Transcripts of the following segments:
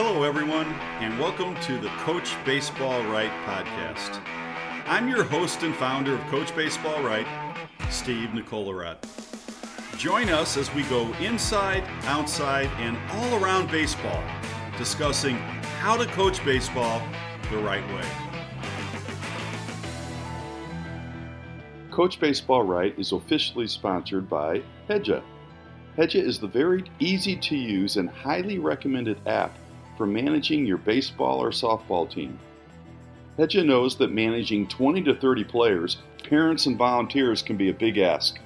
Hello, everyone, and welcome to the Coach Baseball Right podcast. I'm your host and founder of Coach Baseball Right, Steve Nicolarat. Join us as we go inside, outside, and all around baseball, discussing how to coach baseball the right way. Coach Baseball Right is officially sponsored by Heja. Heja is the very easy to use and highly recommended app for managing your baseball or softball team. Heja knows that managing 20 to 30 players, parents, and volunteers can be a big ask.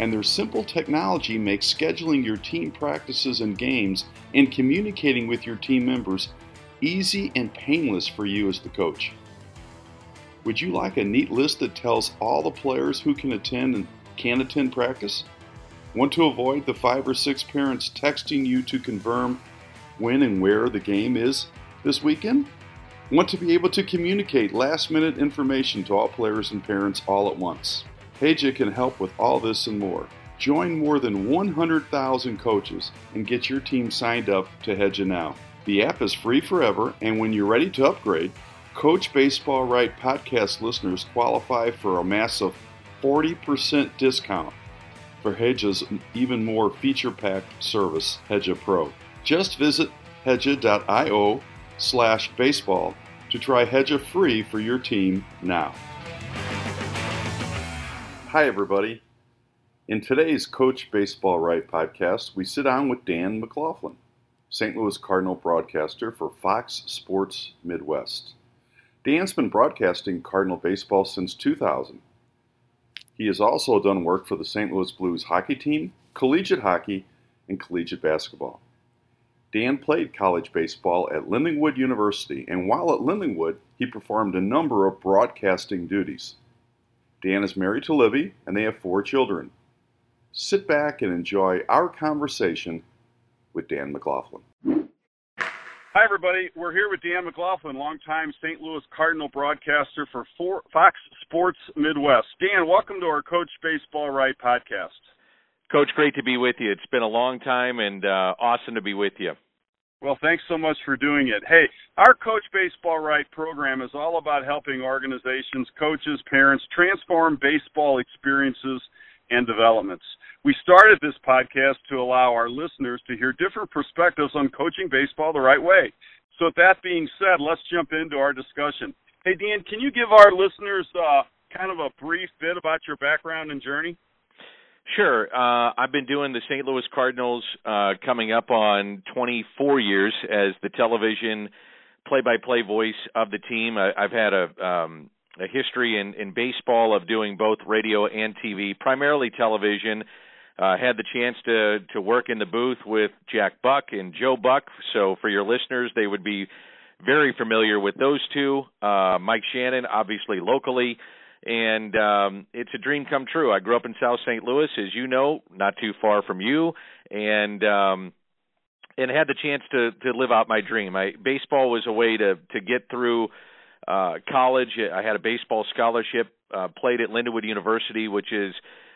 And their simple technology makes scheduling your team practices and games and communicating with your team members easy and painless for you as the coach. Would you like a neat list that tells all the players who can attend and can attend practice? Want to avoid the five or six parents texting you to confirm when and where the game is this weekend? Want to be able to communicate last minute information to all players and parents all at once? Heja can help with all this and more. Join more than 100,000 coaches and get your team signed up to Heja now. The app is free forever, and when you're ready to upgrade, Coach Baseball Right podcast listeners qualify for a massive 40% discount for Heja's even more feature packed service, Heja Pro. Just visit heja.io slash baseball to try Heja free for your team now. Hi, everybody. In today's Coach Baseball Right podcast, we sit down with Dan McLaughlin, St. Louis Cardinal broadcaster for Fox Sports Midwest. Dan's been broadcasting Cardinal baseball since 2000. He has also done work for the St. Louis Blues hockey team, collegiate hockey, and collegiate basketball. Dan played college baseball at Lindenwood University, and while at Lindenwood, he performed a number of broadcasting duties. Dan is married to Livy, and they have four children. Sit back and enjoy our conversation with Dan McLaughlin. Hi, everybody. We're here with Dan McLaughlin, longtime St. Louis Cardinal broadcaster for Fox Sports Midwest. Dan, welcome to our Coach Baseball Right podcast. Coach, great to be with you. It's been a long time and uh, awesome to be with you. Well, thanks so much for doing it. Hey, our Coach Baseball Right program is all about helping organizations, coaches, parents transform baseball experiences and developments. We started this podcast to allow our listeners to hear different perspectives on coaching baseball the right way. So, with that being said, let's jump into our discussion. Hey, Dan, can you give our listeners uh, kind of a brief bit about your background and journey? Sure. Uh, I've been doing the St. Louis Cardinals uh, coming up on 24 years as the television play-by-play voice of the team. I, have had a um, a history in, in baseball of doing both radio and TV, primarily television. Uh, had the chance to to work in the booth with Jack Buck and Joe Buck. So for your listeners, they would be very familiar with those two. Uh, Mike Shannon, obviously locally, and um, it's a dream come true. I grew up in South St. Louis, as you know, not too far from you, and um, and had the chance to to live out my dream. I baseball was a way to to get through uh, college. I had a baseball scholarship. Uh, played at Lindenwood University, which is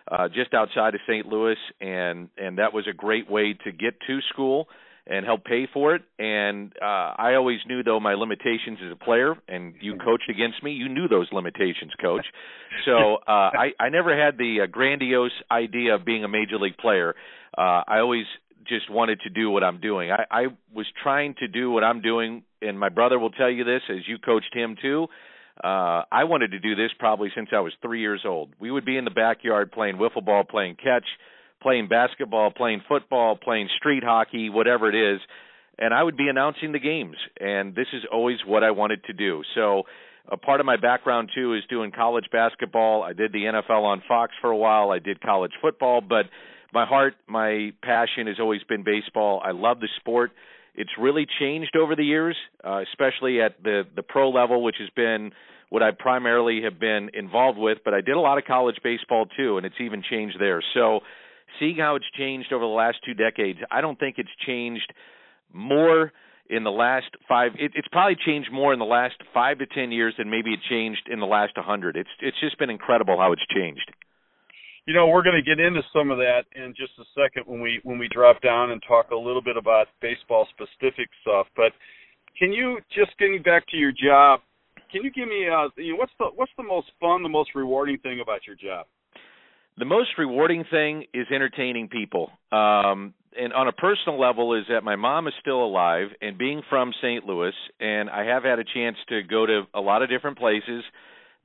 uh, just outside of St. Louis, and and that was a great way to get to school and help pay for it. And uh, I always knew though my limitations as a player, and you coached against me. You knew those limitations, coach. So uh, I I never had the uh, grandiose idea of being a major league player. Uh, I always just wanted to do what I'm doing. I, I was trying to do what I'm doing, and my brother will tell you this as you coached him too. Uh, I wanted to do this probably since I was three years old. We would be in the backyard playing wiffle ball, playing catch, playing basketball, playing football, playing street hockey, whatever it is, and I would be announcing the games. And this is always what I wanted to do. So a part of my background too is doing college basketball. I did the NFL on Fox for a while. I did college football, but my heart, my passion has always been baseball. I love the sport. It's really changed over the years, uh, especially at the the pro level, which has been what I primarily have been involved with. But I did a lot of college baseball too, and it's even changed there. So, seeing how it's changed over the last two decades, I don't think it's changed more in the last five. It, it's probably changed more in the last five to ten years than maybe it changed in the last hundred. It's it's just been incredible how it's changed. you know, we're going to get into some of that in just a second when we when we drop down and talk a little bit about baseball specific stuff. But can you just getting back to your job? Can you give me uh, you know, what's the what's the most fun, the most rewarding thing about your job? The most rewarding thing is entertaining people. Um, and on a personal level is that my mom is still alive and being from St. Louis and I have had a chance to go to a lot of different places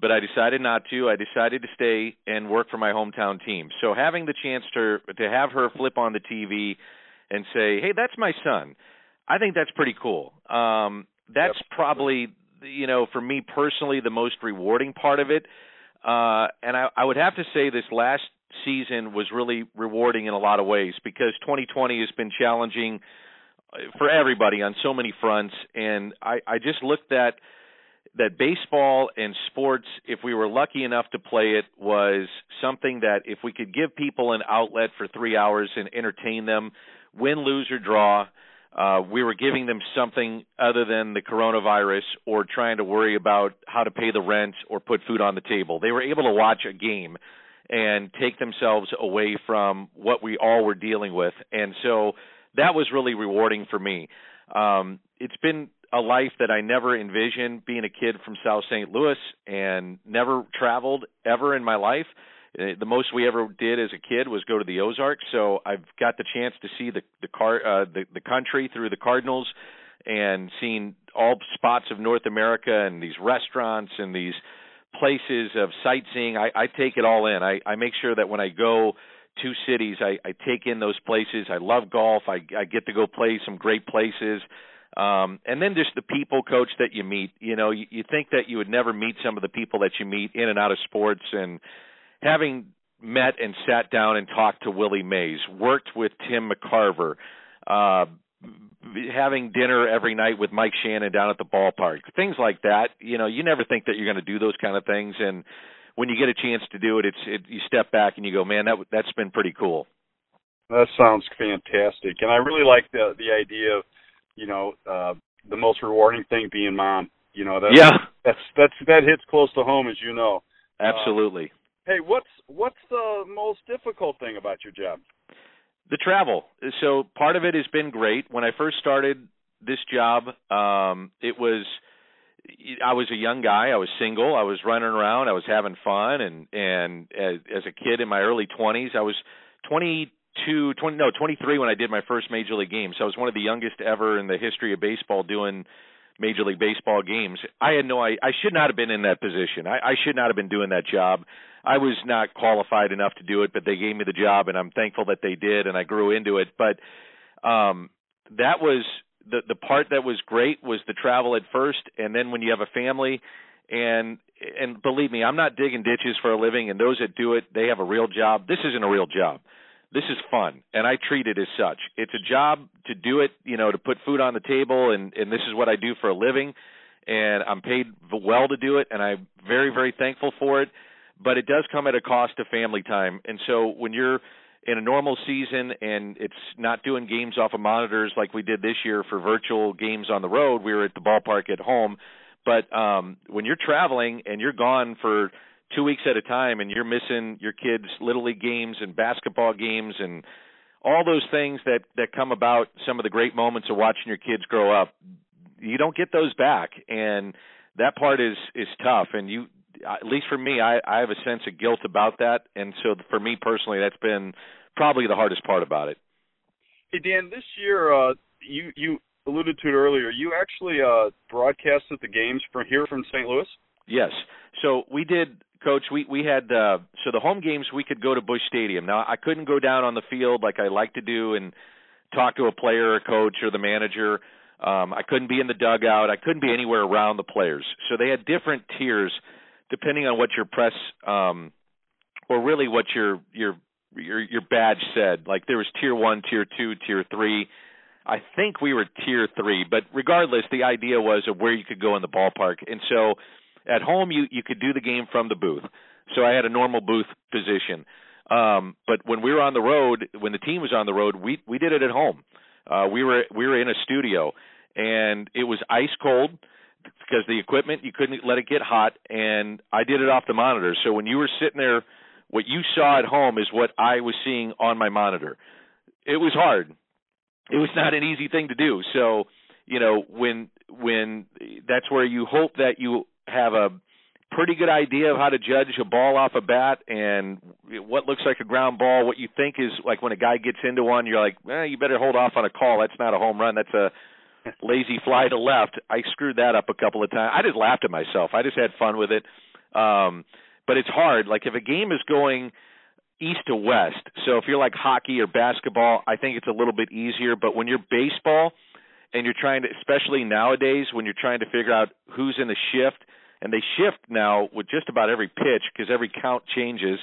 but I decided not to. I decided to stay and work for my hometown team. So having the chance to to have her flip on the TV and say, "Hey, that's my son," I think that's pretty cool. Um, that's yep. probably you know for me personally the most rewarding part of it. Uh, and I, I would have to say this last season was really rewarding in a lot of ways because 2020 has been challenging uh, for everybody on so many fronts, and I, I just looked at that baseball and sports, if we were lucky enough to play it, was something that if we could give people an outlet for three hours and entertain them, win, lose, or draw, uh, we were giving them something other than the coronavirus or trying to worry about how to pay the rent or put food on the table. They were able to watch a game and take themselves away from what we all were dealing with. And so that was really rewarding for me. Um, it's been a life that I never envisioned being a kid from South St. Louis and never traveled ever in my life. Uh, the most we ever did as a kid was go to the Ozarks, so I've got the chance to see the the car uh, the the country through the Cardinals and seen all spots of North America and these restaurants and these places of sightseeing. I, I take it all in. I, I make sure that when I go to cities, I, I take in those places. I love golf. I, I get to go play some great places. Um, and then just the people, coach, that you meet. You know, you, you think that you would never meet some of the people that you meet in and out of sports, and having met and sat down and talked to Willie Mays, worked with Tim McCarver, uh, having dinner every night with Mike Shannon down at the ballpark, things like that. You know, you never think that you're going to do those kind of things, and when you get a chance to do it, it's it, you step back and you go, man, that that's been pretty cool. That sounds fantastic, and I really like the the idea of you know, uh, the most rewarding thing being mom. You know, that's, yeah, that's that's that hits close to home, as you know. Absolutely. Uh, hey, what's what's the most difficult thing about your job? The travel. So part of it has been great. When I first started this job, um, it was I was a young guy. I was single. I was running around. I was having fun, and and as, as a kid in my early twenties, I was twenty two, 20, no, 23 when I did my first major league game. So I was one of the youngest ever in the history of baseball doing major league baseball games. I had no, I, I should not have been in that position. I, I should not have been doing that job. I was not qualified enough to do it, but they gave me the job, and I'm thankful that they did, and I grew into it. But um, that was the the part that was great was the travel at first, and then when you have a family, and and believe me, I'm not digging ditches for a living, and those that do it, they have a real job. This isn't a real job this is fun and I treat it as such. It's a job to do it, you know, to put food on the table and and this is what I do for a living and I'm paid well to do it and I'm very very thankful for it, but it does come at a cost of family time. And so when you're in a normal season and it's not doing games off of monitors like we did this year for virtual games on the road, we were at the ballpark at home, but um when you're traveling and you're gone for two weeks at a time and you're missing your kids little league games and basketball games and all those things that that come about some of the great moments of watching your kids grow up you don't get those back. And that part is is tough. And you at least for me i i have a sense of guilt about that and so for me personally that's been probably the hardest part about it hey dan this year uh you you alluded to it earlier you actually uh broadcasted the games from here from st louis yes so we did coach, we we had uh, so the home games we could go to Busch Stadium. Now I couldn't go down on the field like I like to do and talk to a player, or a coach, or the manager. Um, I couldn't be in the dugout. I couldn't be anywhere around the players. So they had different tiers depending on what your press um, or really what your your your your badge said. Like there was tier one, tier two, tier three. I think we were tier three, but regardless, the idea was of where you could go in the ballpark. And so at home, you you could do the game from the booth. So I had a normal booth position. Um, but when we were on the road, when the team was on the road, we we did it at home. Uh, we were we were in a studio, and it was ice cold because the equipment you couldn't let it get hot, and I did it off the monitor. So when you were sitting there what you saw at home is what I was seeing on my monitor. It was hard. It was not an easy thing to do. So, you know, when when that's where you hope that you have a pretty good idea of how to judge a ball off a bat and what looks like a ground ball, what you think is like when a guy gets into one, you're like, eh, you better hold off on a call. That's not a home run. That's a lazy fly to left. I screwed that up a couple of times. I just laughed at myself. I just had fun with it. Um, but it's hard. Like if a game is going east to west, so if you're like hockey or basketball, I think it's a little bit easier. But when you're baseball and you're trying to, especially nowadays, when you're trying to figure out who's in the shift, and they shift now with just about every pitch because every count changes,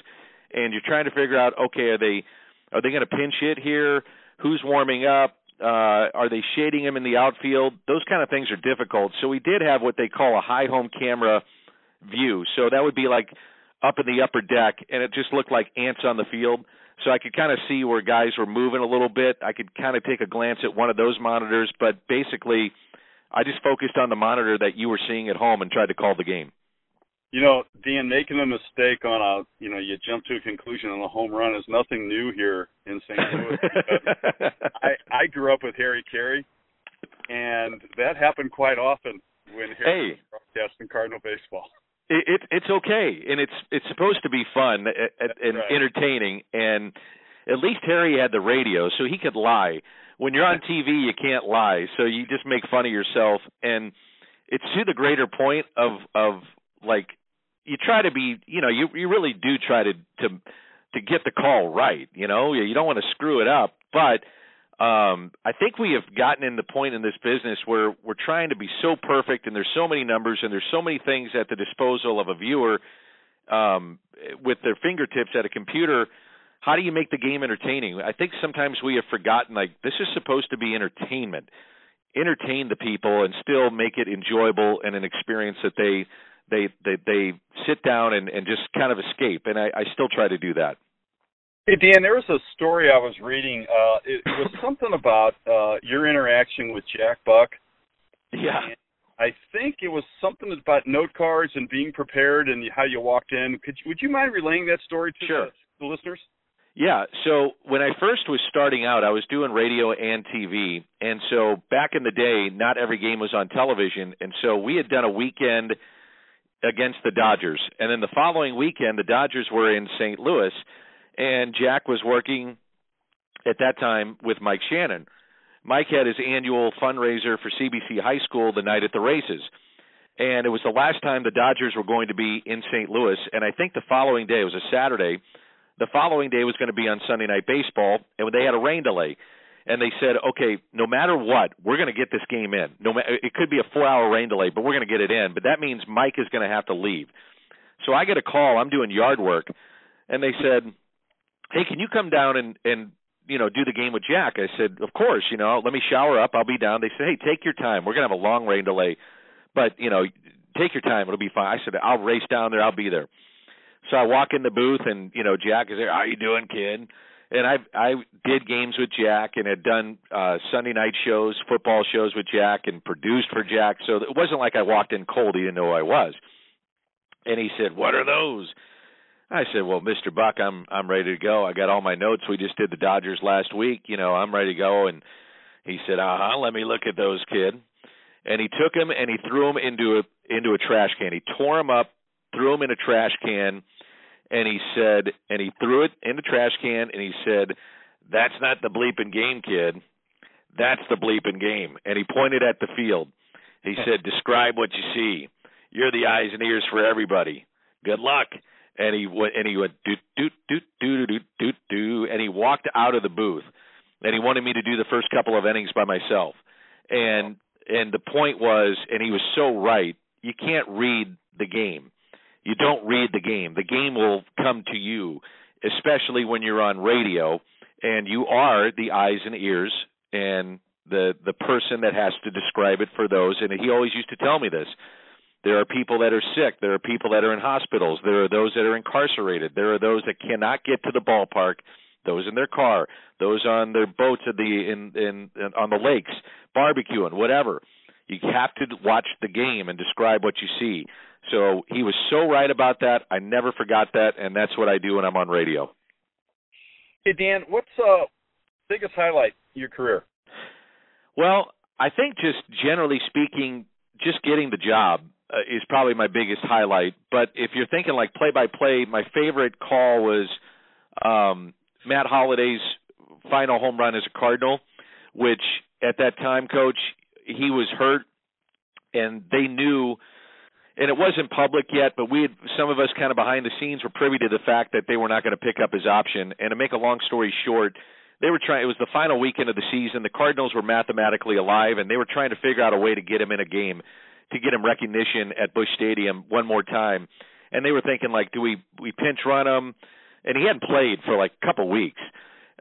and you're trying to figure out, okay, are they are they going to pinch hit here? Who's warming up? Uh, are they shading him in the outfield? Those kind of things are difficult. So we did have what they call a high home camera view. So that would be like up in the upper deck, and it just looked like ants on the field. So I could kind of see where guys were moving a little bit. I could kind of take a glance at one of those monitors, but basically, I just focused on the monitor that you were seeing at home and tried to call the game. You know, Dan, making a mistake on a, you know, you jump to a conclusion on a home run is nothing new here in St. Louis. I I grew up with Harry Caray, and that happened quite often when Harry hey. was broadcasting Cardinal baseball. It, it it's okay, and it's it's supposed to be fun and, and right. entertaining, and at least Harry had the radio, so he could lie. When you're on TV, you can't lie, so you just make fun of yourself, and it's to the greater point of of like you try to be, you know, you you really do try to to to get the call right. You know, you don't want to screw it up, but um, I think we have gotten in the point in this business where we're trying to be so perfect, and there's so many numbers, and there's so many things at the disposal of a viewer um, with their fingertips at a computer. How do you make the game entertaining? I think sometimes we have forgotten like this is supposed to be entertainment, entertain the people, and still make it enjoyable and an experience that they they they, they sit down and, and just kind of escape. And I, I still try to do that. Hey Dan, there was a story I was reading. Uh, it, it was something about uh, your interaction with Jack Buck. Yeah. And I think it was something about note cards and being prepared and how you walked in. Could would you mind relaying that story to sure. the, the listeners? Yeah. So when I first was starting out, I was doing radio and TV, and so back in the day, not every game was on television, and so we had done a weekend against the Dodgers, and then the following weekend, the Dodgers were in St. Louis and Jack was working at that time with Mike Shannon. Mike had his annual fundraiser for CBC High School the night at the races. And it was the last time the Dodgers were going to be in St. Louis. And I think the following day, it was a Saturday, the following day was going to be on Sunday Night Baseball. And they had a rain delay. And they said, okay, no matter what, we're going to get this game in. No, matter it could be a four-hour rain delay, but we're going to get it in. But that means Mike is going to have to leave. So I get a call. I'm doing yard work, and they said, hey, can you come down and and you know do the game with Jack? I said, of course. You know, let me shower up. I'll be down. They said, hey, take your time. We're gonna have a long rain delay, but you know, take your time. It'll be fine. I said, I'll race down there. I'll be there. So I walk in the booth, and you know, Jack is there. How you doing, kid? And I I did games with Jack and had done uh Sunday night shows, football shows with Jack, and produced for Jack. So it wasn't like I walked in cold. He didn't know who I was. And he said, "What are those?" I said, "Well, Mr. Buck, I'm I'm ready to go. I got all my notes. We just did the Dodgers last week. You know, I'm ready to go." And he said, "Uh huh. Let me look at those, kid." And he took him and he threw him into a into a trash can. He tore him up, threw him in a trash can, and he said, and he threw it in the trash can, and he said, "That's not the bleeping game, kid. That's the bleeping game." And he pointed at the field. He said, "Describe what you see. You're the eyes and ears for everybody. Good luck." and he went and he went do do do do do do do and he walked out of the booth and he wanted me to do the first couple of innings by myself and and the point was and he was so right you can't read the game you don't read the game the game will come to you especially when you're on radio and you are the eyes and ears and the the person that has to describe it for those and he always used to tell me this there are people that are sick. There are people that are in hospitals. There are those that are incarcerated. There are those that cannot get to the ballpark. Those in their car. Those on their boats at the in, in in on the lakes, barbecuing, whatever. You have to watch the game and describe what you see. So he was so right about that. I never forgot that, and that's what I do when I'm on radio. Hey Dan, what's uh biggest highlight in your career? Well, I think just generally speaking, just getting the job uh, is probably my biggest highlight. But if you're thinking like play by play, my favorite call was um, Matt Holliday's final home run as a Cardinal, which at that time, coach, he was hurt, and they knew. And it wasn't public yet, but we had some of us kind of behind the scenes were privy to the fact that they were not going to pick up his option. And to make a long story short, they were trying. It was the final weekend of the season. The Cardinals were mathematically alive, and they were trying to figure out a way to get him in a game to get him recognition at Busch Stadium one more time. And they were thinking like, do we we pinch run him? And he hadn't played for like a couple weeks.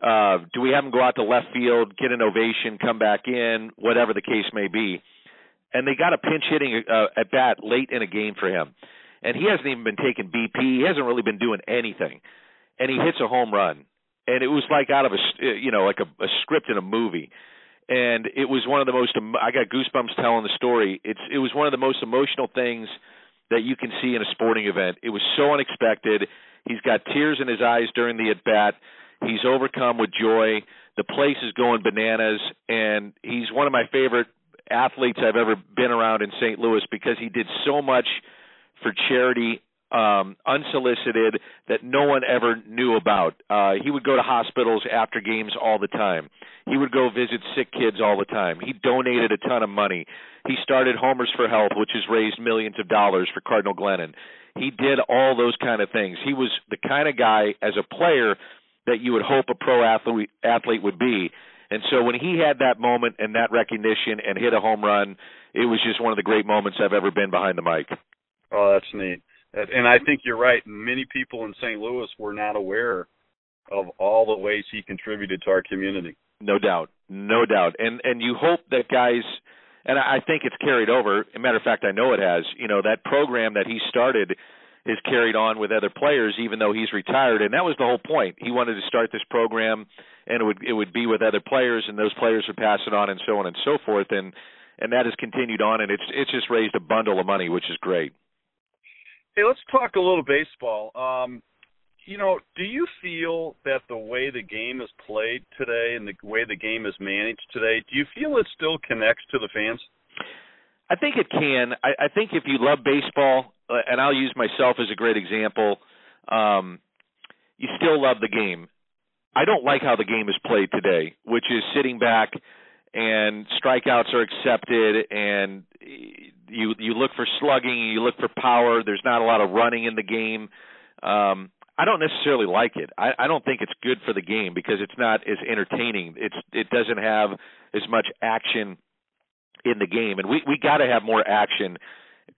Uh, do we have him go out to left field, get an ovation, come back in, whatever the case may be? And they got a pinch hitting uh, at bat late in a game for him, and he hasn't even been taking BP. He hasn't really been doing anything, and he hits a home run, and it was like out of a you know like a, a script in a movie and it was one of the most I got goosebumps telling the story. It's it was one of the most emotional things that you can see in a sporting event. It was so unexpected. He's got tears in his eyes during the at bat. He's overcome with joy. The place is going bananas, and he's one of my favorite athletes I've ever been around in St. Louis because he did so much for charity um unsolicited that no one ever knew about. Uh he would go to hospitals after games all the time. He would go visit sick kids all the time. He donated a ton of money. He started Homers for Health, which has raised millions of dollars for Cardinal Glennon. He did all those kind of things. He was the kind of guy as a player that you would hope a pro athlete athlete would be. And so when he had that moment and that recognition and hit a home run, it was just one of the great moments I've ever been behind the mic. Oh, that's neat. And I think you're right. Many people in St. Louis were not aware of all the ways he contributed to our community. No doubt, no doubt. And and you hope that guys, and I think it's carried over. As a matter of fact, I know it has. You know that program that he started is carried on with other players, even though he's retired. And that was the whole point. He wanted to start this program, and it would it would be with other players, and those players would pass it on, and so on and so forth. And and that has continued on, and it's it's just raised a bundle of money, which is great. Hey, let's talk a little baseball. Um, you know, do you feel that the way the game is played today and the way the game is managed today, do you feel it still connects to the fans? I think it can. I, I think if you love baseball, and I'll use myself as a great example, um, you still love the game. I don't like how the game is played today, which is sitting back and strikeouts are accepted and you you look for slugging, you look for power. There's not a lot of running in the game. Um, I don't necessarily like it. I, I don't think it's good for the game because it's not as entertaining. It's it doesn't have as much action in the game, and we we got to have more action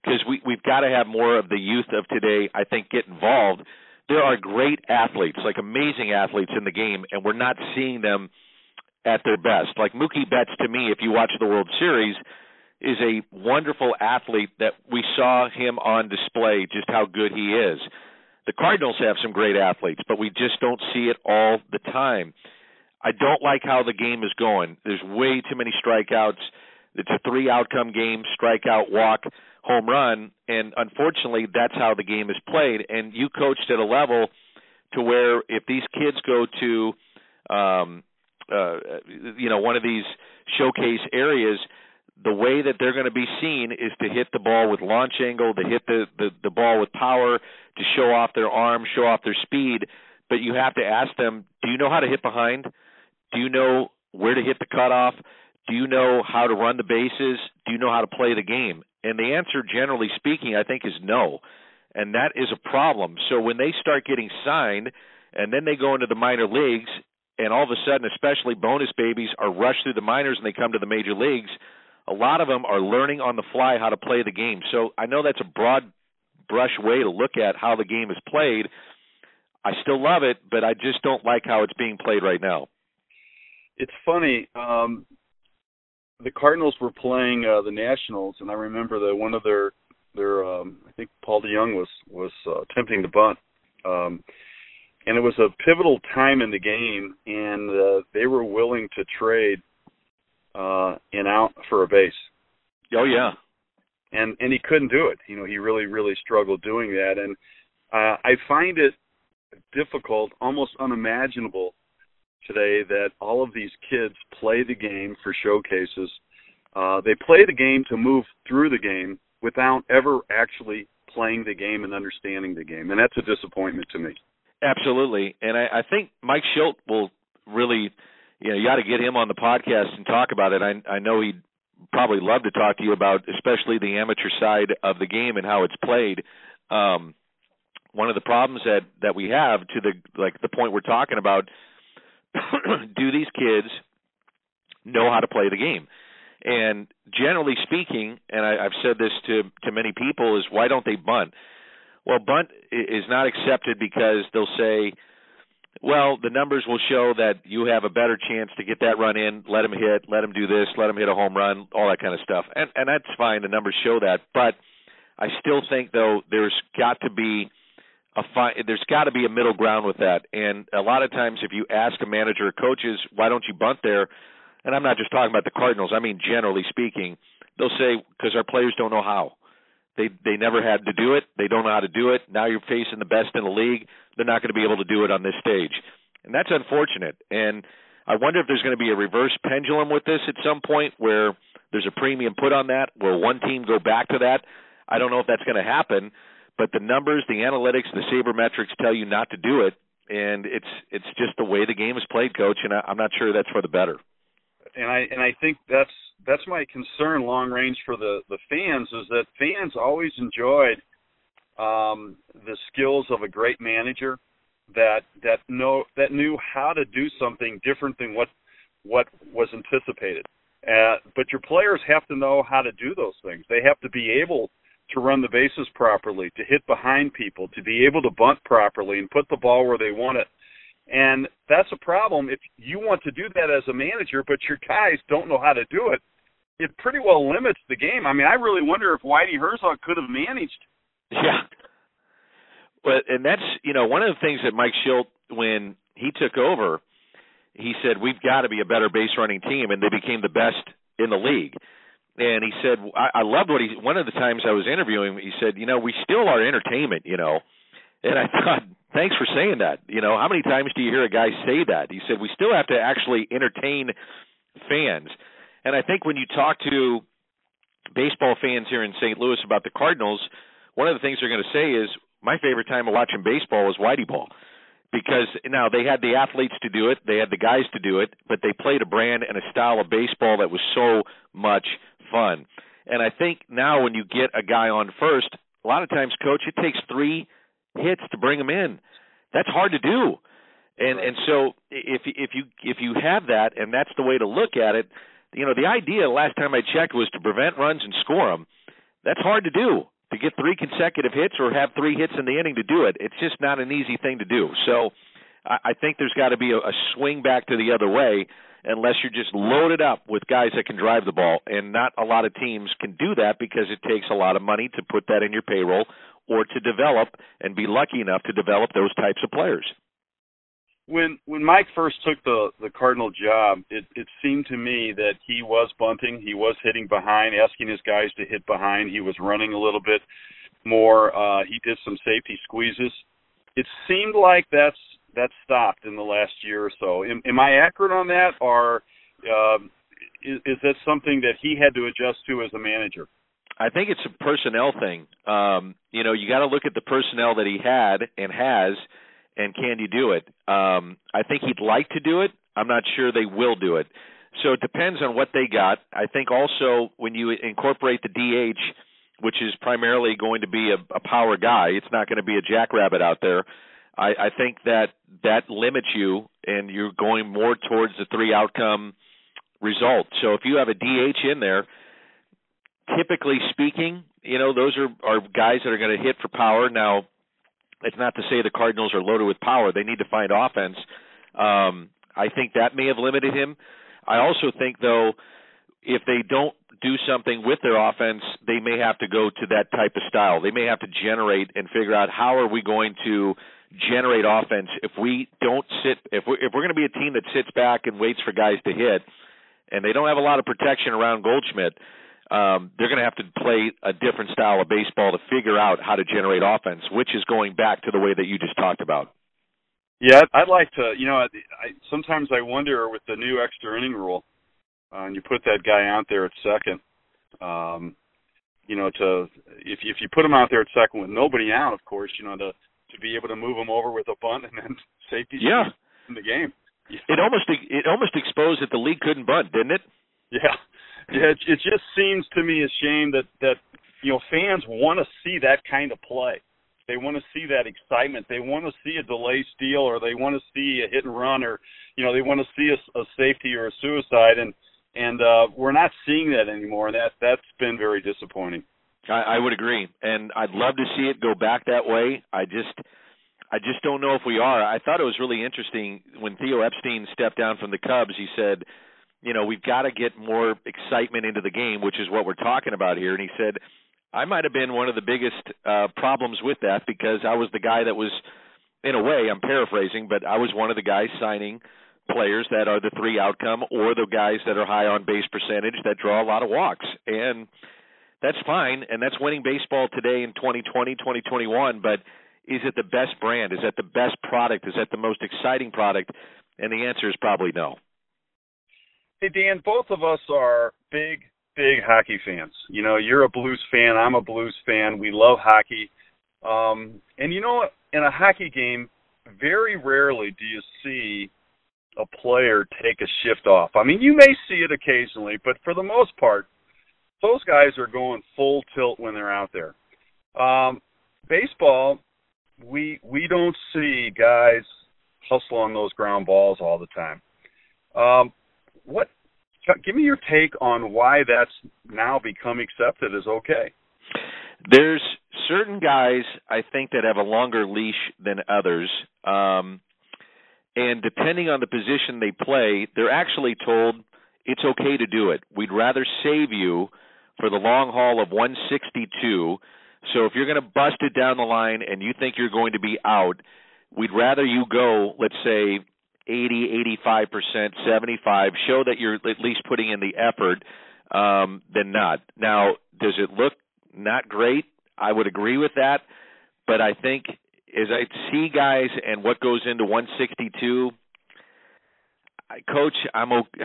because we we've got to have more of the youth of today. I think get involved. There are great athletes, like amazing athletes in the game, and we're not seeing them at their best. Like Mookie Betts, to me, if you watch the World Series, is a wonderful athlete that we saw him on display just how good he is. The Cardinals have some great athletes, but we just don't see it all the time. I don't like how the game is going. There's way too many strikeouts. It's a three outcome game, strikeout, walk, home run, and unfortunately that's how the game is played. And you coached at a level to where if these kids go to um uh you know one of these showcase areas the way that they're going to be seen is to hit the ball with launch angle, to hit the, the, the ball with power, to show off their arm, show off their speed. But you have to ask them, do you know how to hit behind? Do you know where to hit the cutoff? Do you know how to run the bases? Do you know how to play the game? And the answer, generally speaking, I think is no. And that is a problem. So when they start getting signed and then they go into the minor leagues, and all of a sudden, especially bonus babies are rushed through the minors and they come to the major leagues – a lot of them are learning on the fly how to play the game. So I know that's a broad brush way to look at how the game is played. I still love it, but I just don't like how it's being played right now. It's funny. Um, the Cardinals were playing uh, the Nationals, and I remember that one of their their um, I think Paul DeJong was was uh, attempting to bunt, um, and it was a pivotal time in the game, and uh, they were willing to trade uh, and out for a base. Oh yeah. And and he couldn't do it. You know, he really really struggled doing that and uh I find it difficult, almost unimaginable today that all of these kids play the game for showcases. Uh, they play the game to move through the game without ever actually playing the game and understanding the game, and that's a disappointment to me. Absolutely, and I, I think Mike Shildt will really, you know, you got to get him on the podcast and talk about it. I, I know he'd probably love to talk to you about, especially the amateur side of the game and how it's played. Um, one of the problems that that we have to the like the point we're talking about do these kids know how to play the game? And generally speaking and I, i've said this to to many people is why don't they bunt? Well bunt is not accepted because they'll say well the numbers will show that you have a better chance to get that run in. Let him hit. Let him do this. Let him hit a home run. All that kind of stuff. And and that's fine. The numbers show that. But i still think though there's got to be a fine there's got to be a middle ground with that. And a lot of times if you ask a manager or coaches why don't you bunt there? And I'm not just talking about the Cardinals I mean generally speaking they'll say because our players don't know how. They they never had to do it. They don't know how to do it. Now you're facing the best in the league. They're not going to be able to do it on this stage and that's unfortunate. And I wonder if there's going to be a reverse pendulum with this at some point where there's a premium put on that where one team go back to that. I don't know if that's going to happen but the numbers, the analytics, the sabermetrics tell you not to do it, and it's it's just the way the game is played, coach. And I, I'm not sure that's for the better. And I and I think that's that's my concern long range for the the fans is that fans always enjoyed um, the skills of a great manager that that know that knew how to do something different than what what was anticipated. Uh, but your players have to know how to do those things. They have to be able to run the bases properly, to hit behind people, to be able to bunt properly and put the ball where they want it. And that's a problem if you want to do that as a manager, but your guys don't know how to do it. It pretty well limits the game. I mean, I really wonder if Whitey Herzog could have managed. Yeah. But and that's you know one of the things that Mike Shildt when he took over, he said we've got to be a better base running team, and they became the best in the league and he said I, I loved what he one of the times I was interviewing he said you know we still are entertainment you know. And I thought thanks for saying that. You know how many times do you hear a guy say that? He said we still have to actually entertain fans. And I think when you talk to baseball fans here in St. Louis about the Cardinals one of the things they're going to say is my favorite time of watching baseball was Whitey ball. Because now they had the athletes to do it, they had the guys to do it, but they played a brand and a style of baseball that was so much fun. And I think now when you get a guy on first, a lot of times, coach, it takes three hits to bring him in. That's hard to do. And and so if if you if you have that and that's the way to look at it, you know the idea last time I checked was to prevent runs and score them. That's hard to do to get three consecutive hits or have three hits in the inning to do it. It's just not an easy thing to do. So I, I think there's got to be a, a swing back to the other way unless you're just loaded up with guys that can drive the ball. And not a lot of teams can do that because it takes a lot of money to put that in your payroll or to develop and be lucky enough to develop those types of players. When when Mike first took the the Cardinal job, it it seemed to me that he was bunting, he was hitting behind, asking his guys to hit behind. He was running a little bit more. Uh, he did some safety squeezes. It seemed like that's that stopped in the last year or so. Am, am I accurate on that, or um, is, is that something that he had to adjust to as a manager? I think it's a personnel thing. Um, you know, you got to look at the personnel that he had and has, and can you do it? Um, I think he'd like to do it. I'm not sure they will do it. So it depends on what they got. I think also when you incorporate the DH, which is primarily going to be a, a power guy, it's not going to be a jackrabbit out there. I, I think that that limits you, and you're going more towards the three outcome result. So if you have a DH in there, typically speaking, you know those are are guys that are going to hit for power. Now, it's not to say the Cardinals are loaded with power; they need to find offense. Um, I think that may have limited him. I also think though, if they don't do something with their offense, they may have to go to that type of style. They may have to generate and figure out how are we going to generate offense if we don't sit if we if we're going to be a team that sits back and waits for guys to hit and they don't have a lot of protection around Goldschmidt um, they're going to have to play a different style of baseball to figure out how to generate offense, which is going back to the way that you just talked about. Yeah, I'd like to. You know, I, I sometimes I wonder with the new extra inning rule, uh, and you put that guy out there at second. Um, you know, to if if you put him out there at second with nobody out, of course, you know, to to be able to move him over with a bunt and then safety yeah. in the game. Yeah. It almost it almost exposed that the league couldn't bunt, didn't it? Yeah, yeah. It, it just seems to me a shame that that you know fans want to see that kind of play. They want to see that excitement. They want to see a delay steal, or they want to see a hit and run, or you know they want to see a, a safety or a suicide, and and uh, we're not seeing that anymore. And that that's been very disappointing. I, I would agree, and I'd love to see it go back that way. I just I just don't know if we are. I thought it was really interesting when Theo Epstein stepped down from the Cubs. He said, you know, we've got to get more excitement into the game, which is what we're talking about here. And he said, I might have been one of the biggest uh, problems with that because I was the guy that was, in a way, I'm paraphrasing, but I was one of the guys signing players that are the three outcome or the guys that are high on base percentage that draw a lot of walks. And that's fine, and that's winning baseball today in 2020, 2021. But is it the best brand? Is that the best product? Is that the most exciting product? And the answer is probably no. Hey Dan, both of us are big, big hockey fans. You know, you're a Blues fan. I'm a Blues fan. We love hockey. Um, and you know? In a hockey game, very rarely do you see a player take a shift off. I mean, you may see it occasionally, but for the most part, those guys are going full tilt when they're out there. Um, baseball, we we don't see guys hustle on those ground balls all the time. Um, what? Give me your take on why that's now become accepted as okay. There's certain guys I think that have a longer leash than others. Um, and depending on the position they play, they're actually told it's okay to do it. We'd rather save you for the long haul of 162. So if you're going to bust it down the line and you think you're going to be out, we'd rather you go, let's say 80, 85%, 75, show that you're at least putting in the effort um, than not. Now, does it look not great? I would agree with that, but I think as I see guys and what goes into 162, coach, I'm okay.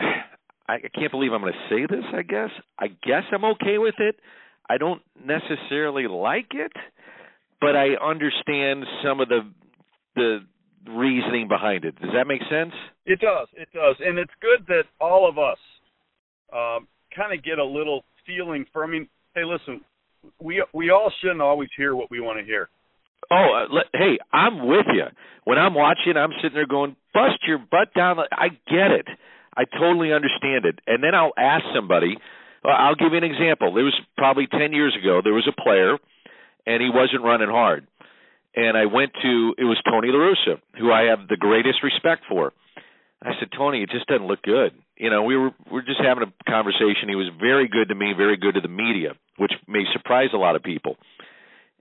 I can't believe I'm going to say this. I guess I guess I'm okay with it. I don't necessarily like it, but I understand some of the the reasoning behind it. Does that make sense? It does. It does, and it's good that all of us um, kind of get a little feeling for. I mean, hey, listen, we we all shouldn't always hear what we want to hear. Oh, uh, let, hey, I'm with you. When I'm watching, I'm sitting there going, "Bust your butt down." I get it. I totally understand it. And then I'll ask somebody. Uh, I'll give you an example. There was probably 10 years ago, there was a player, and he wasn't running hard. And I went to, it was Tony La Russa, who I have the greatest respect for. I said, Tony, it just doesn't look good. You know, we were we are just having a conversation. He was very good to me, very good to the media, which may surprise a lot of people.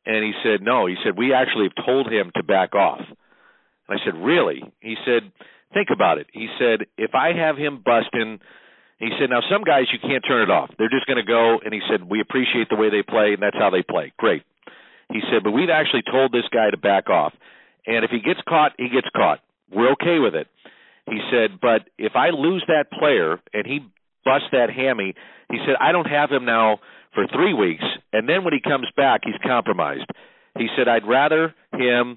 And he said, no. He said we actually have told him to back off. And I said, really? He said, Think about it. He said, if I have him busting, he said, now some guys you can't turn it off. They're just going to go. And he said, we appreciate the way they play, and that's how they play. Great. He said, but we've actually told this guy to back off. And if he gets caught, he gets caught. We're okay with it. He said, but if I lose that player and he busts that hammy, he said, I don't have him now for three weeks. And then when he comes back, he's compromised. He said, I'd rather him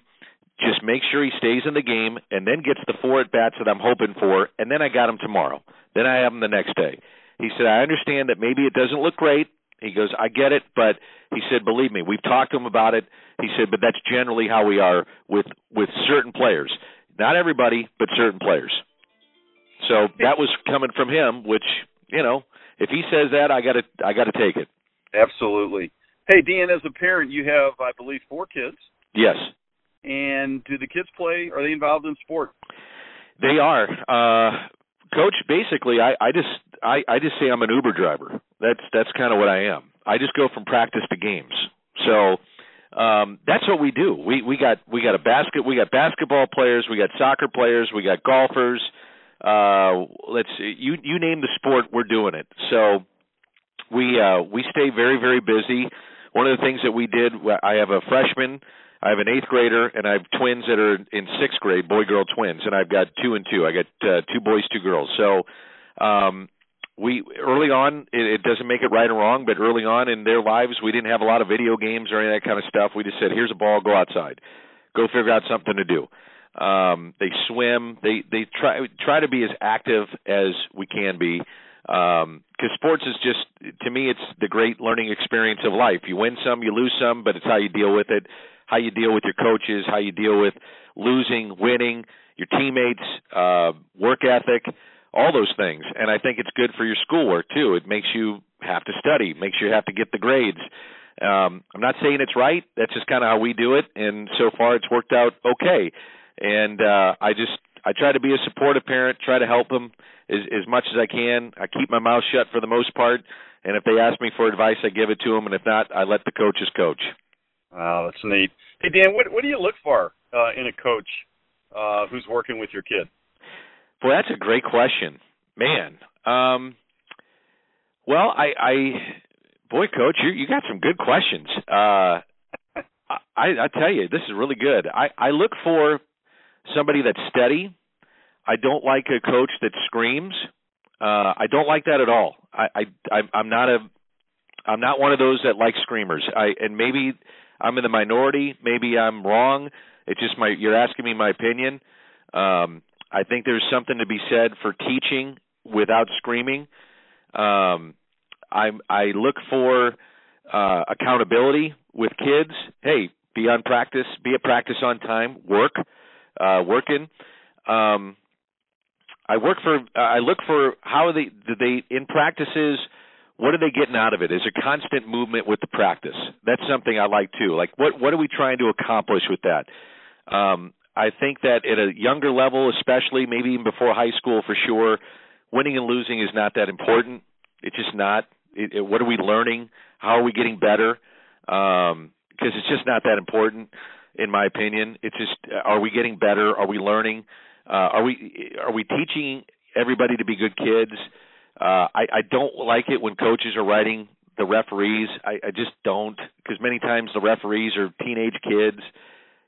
just make sure he stays in the game and then gets the four at bats that I'm hoping for, and then I got him tomorrow. Then I have him the next day. He said, I understand that maybe it doesn't look great. He goes, I get it, but he said, believe me, we've talked to him about it. He said, but that's generally how we are with with certain players. Not everybody, but certain players. So that was coming from him, which you know, if he says that, I got to I got to take it. Absolutely. Hey, Dan, as a parent, you have, I believe, four kids. Yes. And do the kids play? Are they involved in sport? They are. Uh, coach, basically, I, I just I, I just say I'm an Uber driver. That's that's kind of what I am. I just go from practice to games. So um, that's what we do. We we got we got a basket. We got basketball players. We got soccer players. We got golfers. Uh, let's see, you you name the sport, we're doing it. So we uh, we stay very very busy. One of the things that we did, I have a freshman, I have an eighth grader, and I have twins that are in sixth grade, boy girl twins, and I've got two and two. I got uh, two boys, two girls. So um, we early on it, it doesn't make it right or wrong, but early on in their lives we didn't have a lot of video games or any of that kind of stuff. We just said, "Here's a ball, go outside, go figure out something to do." Um, they swim. They they try try to be as active as we can be because um, sports is just to me it's the great learning experience of life. You win some, you lose some, but it's how you deal with it, how you deal with your coaches, how you deal with losing, winning, your teammates, uh, work ethic all those things. And I think it's good for your schoolwork too. It makes you have to study, makes you have to get the grades. Um, I'm not saying it's right. That's just kind of how we do it, and so far it's worked out okay. And uh, I just I try to be a supportive parent, try to help them as as much as I can. I keep my mouth shut for the most part, and if they ask me for advice, I give it to them, and if not, I let the coaches coach. Wow, that's neat. Hey Dan, what what do you look for uh, in a coach uh, who's working with your kid? Boy, that's a great question, man. Um, well, I, I, boy, coach, you you got some good questions. Uh, I, I tell you, this is really good. I, I look for somebody that's steady. I don't like a coach that screams. Uh, I don't like that at all. I, I, I'm not a, I'm not one of those that like screamers. I, and maybe I'm in the minority. Maybe I'm wrong. It's just my, you're asking me my opinion. Um, I think there's something to be said for teaching without screaming. Um, I I look for uh, accountability with kids. Hey, be on practice, be at practice on time, work, uh, working. Um, I work for. I look for how they do they in practices. What are they getting out of it? Is a constant movement with the practice? That's something I like too. Like what what are we trying to accomplish with that? Um, I think that at a younger level, especially maybe even before high school for sure, winning and losing is not that important. It's just not. It, it, what are we learning? How are we getting better? Because um, it's just not that important, in my opinion. It's just are we getting better? Are we learning? Uh, are we are we teaching everybody to be good kids? Uh, I, I don't like it when coaches are writing the referees. I, I just don't because many times the referees are teenage kids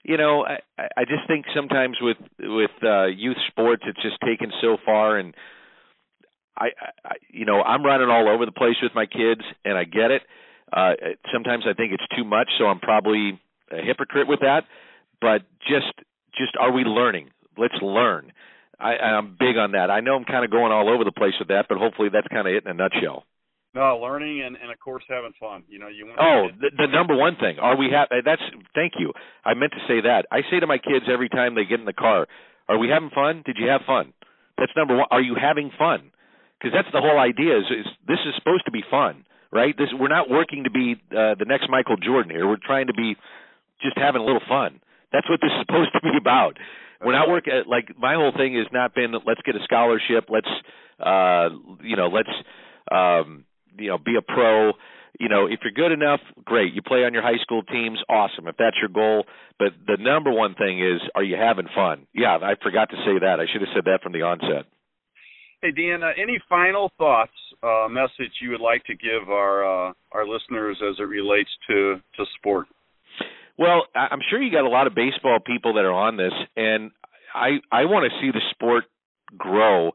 you know, I I just think sometimes with with uh youth sports it's just taken so far and I, I you know, I'm running all over the place with my kids and I get it. Uh sometimes I think it's too much, so I'm probably a hypocrite with that, but just just are we learning? Let's learn. I I'm big on that. I know I'm kind of going all over the place with that, but hopefully that's kind of it in a nutshell. No, learning and, and of course having fun. You know, you want. Oh, the, the number one thing. Are we happy? That's thank you. I meant to say that. I say to my kids every time they get in the car, "Are we having fun? Did you have fun?" That's number one. Are you having fun? Because that's the whole idea. Is, is this is supposed to be fun, right? This we're not working to be uh, the next Michael Jordan here. We're trying to be just having a little fun. That's what this is supposed to be about. We're not working like my whole thing has not been let's get a scholarship. Let's uh you know let's um you know be a pro. You know if you're good enough great. You play on your high school teams awesome if that's your goal. But the number one thing is are you having fun? Yeah i forgot to say that. I should have said that from the onset. Hey dan uh, any final thoughts uh message you would like to give our uh our listeners as it relates to to sport well i'm sure you got a lot of baseball people that are on this and i i want to see the sport grow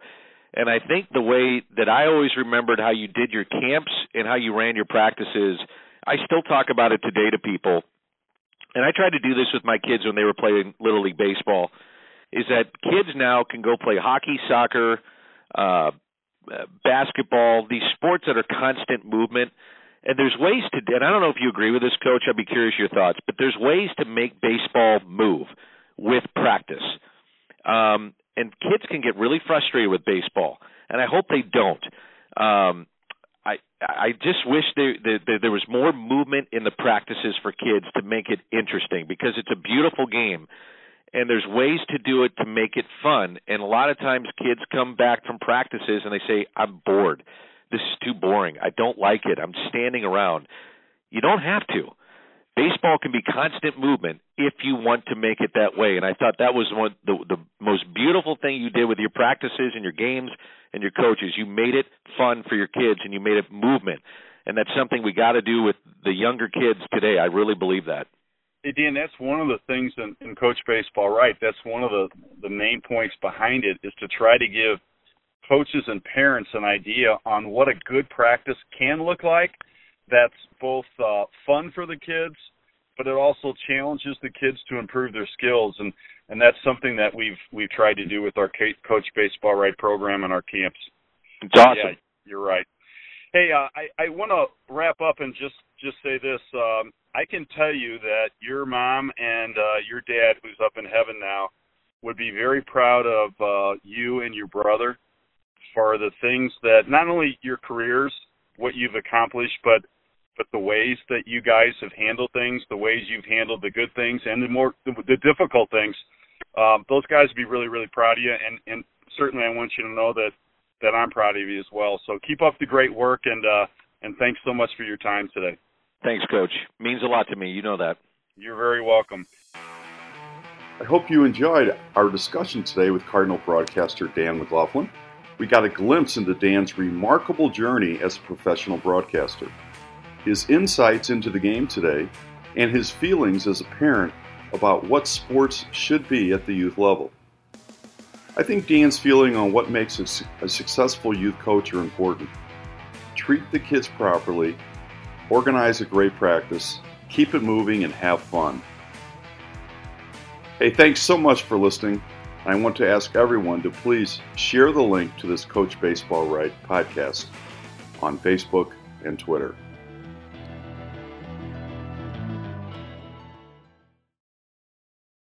and I think the way that I always remembered how you did your camps and how you ran your practices, I still talk about it today to people. And I tried to do this with my kids when they were playing little league baseball. Is that kids now can go play hockey, soccer, uh, basketball, these sports that are constant movement. And there's ways to, and I don't know if you agree with this, coach. I'd be curious your thoughts. But there's ways to make baseball move with practice. Um, and kids can get really frustrated with baseball, and I hope they don't. Um, I I just wish there, there there was more movement in the practices for kids to make it interesting because it's a beautiful game, and there's ways to do it to make it fun. And a lot of times, kids come back from practices and they say, "I'm bored. This is too boring. I don't like it. I'm standing around." You don't have to baseball can be constant movement if you want to make it that way. And I thought that was one the the most beautiful thing you did with your practices and your games and your coaches. You made it fun for your kids and you made it movement. and that's something we got to do with the younger kids today. I really believe that. Hey, Dan, that's one of the things in, in Coach Baseball Right. That's one of the the main points behind it is to try to give coaches and parents an idea on what a good practice can look like. That's both uh, fun for the kids, but it also challenges the kids to improve their skills, and and that's something that we've we've tried to do with our Coach Baseball Right program and our camps. It's awesome. Yeah, you're right. Hey, uh, I I want to wrap up and just just say this. Um, I can tell you that your mom and uh, your dad, who's up in heaven now, would be very proud of uh, you and your brother for the things that not only your careers, what you've accomplished, but but the ways that you guys have handled things, the ways you've handled the good things and the more the, the difficult things. Um, those guys would be really really proud of you, and and certainly I want you to know that that I'm proud of you as well. So keep up the great work, and uh, and thanks so much for your time today. Thanks, Coach. Means a lot to me. You know that. You're very welcome. I hope you enjoyed our discussion today with Cardinal broadcaster Dan McLaughlin. We got a glimpse into Dan's remarkable journey as a professional broadcaster, his insights into the game today, and his feelings as a parent about what sports should be at the youth level. I think Dan's feeling on what makes a, a successful youth coach are important. Treat the kids properly organize a great practice, keep it moving, and have fun. Hey, thanks so much for listening. I want to ask everyone to please share the link to this Coach Baseball Right podcast on Facebook and Twitter.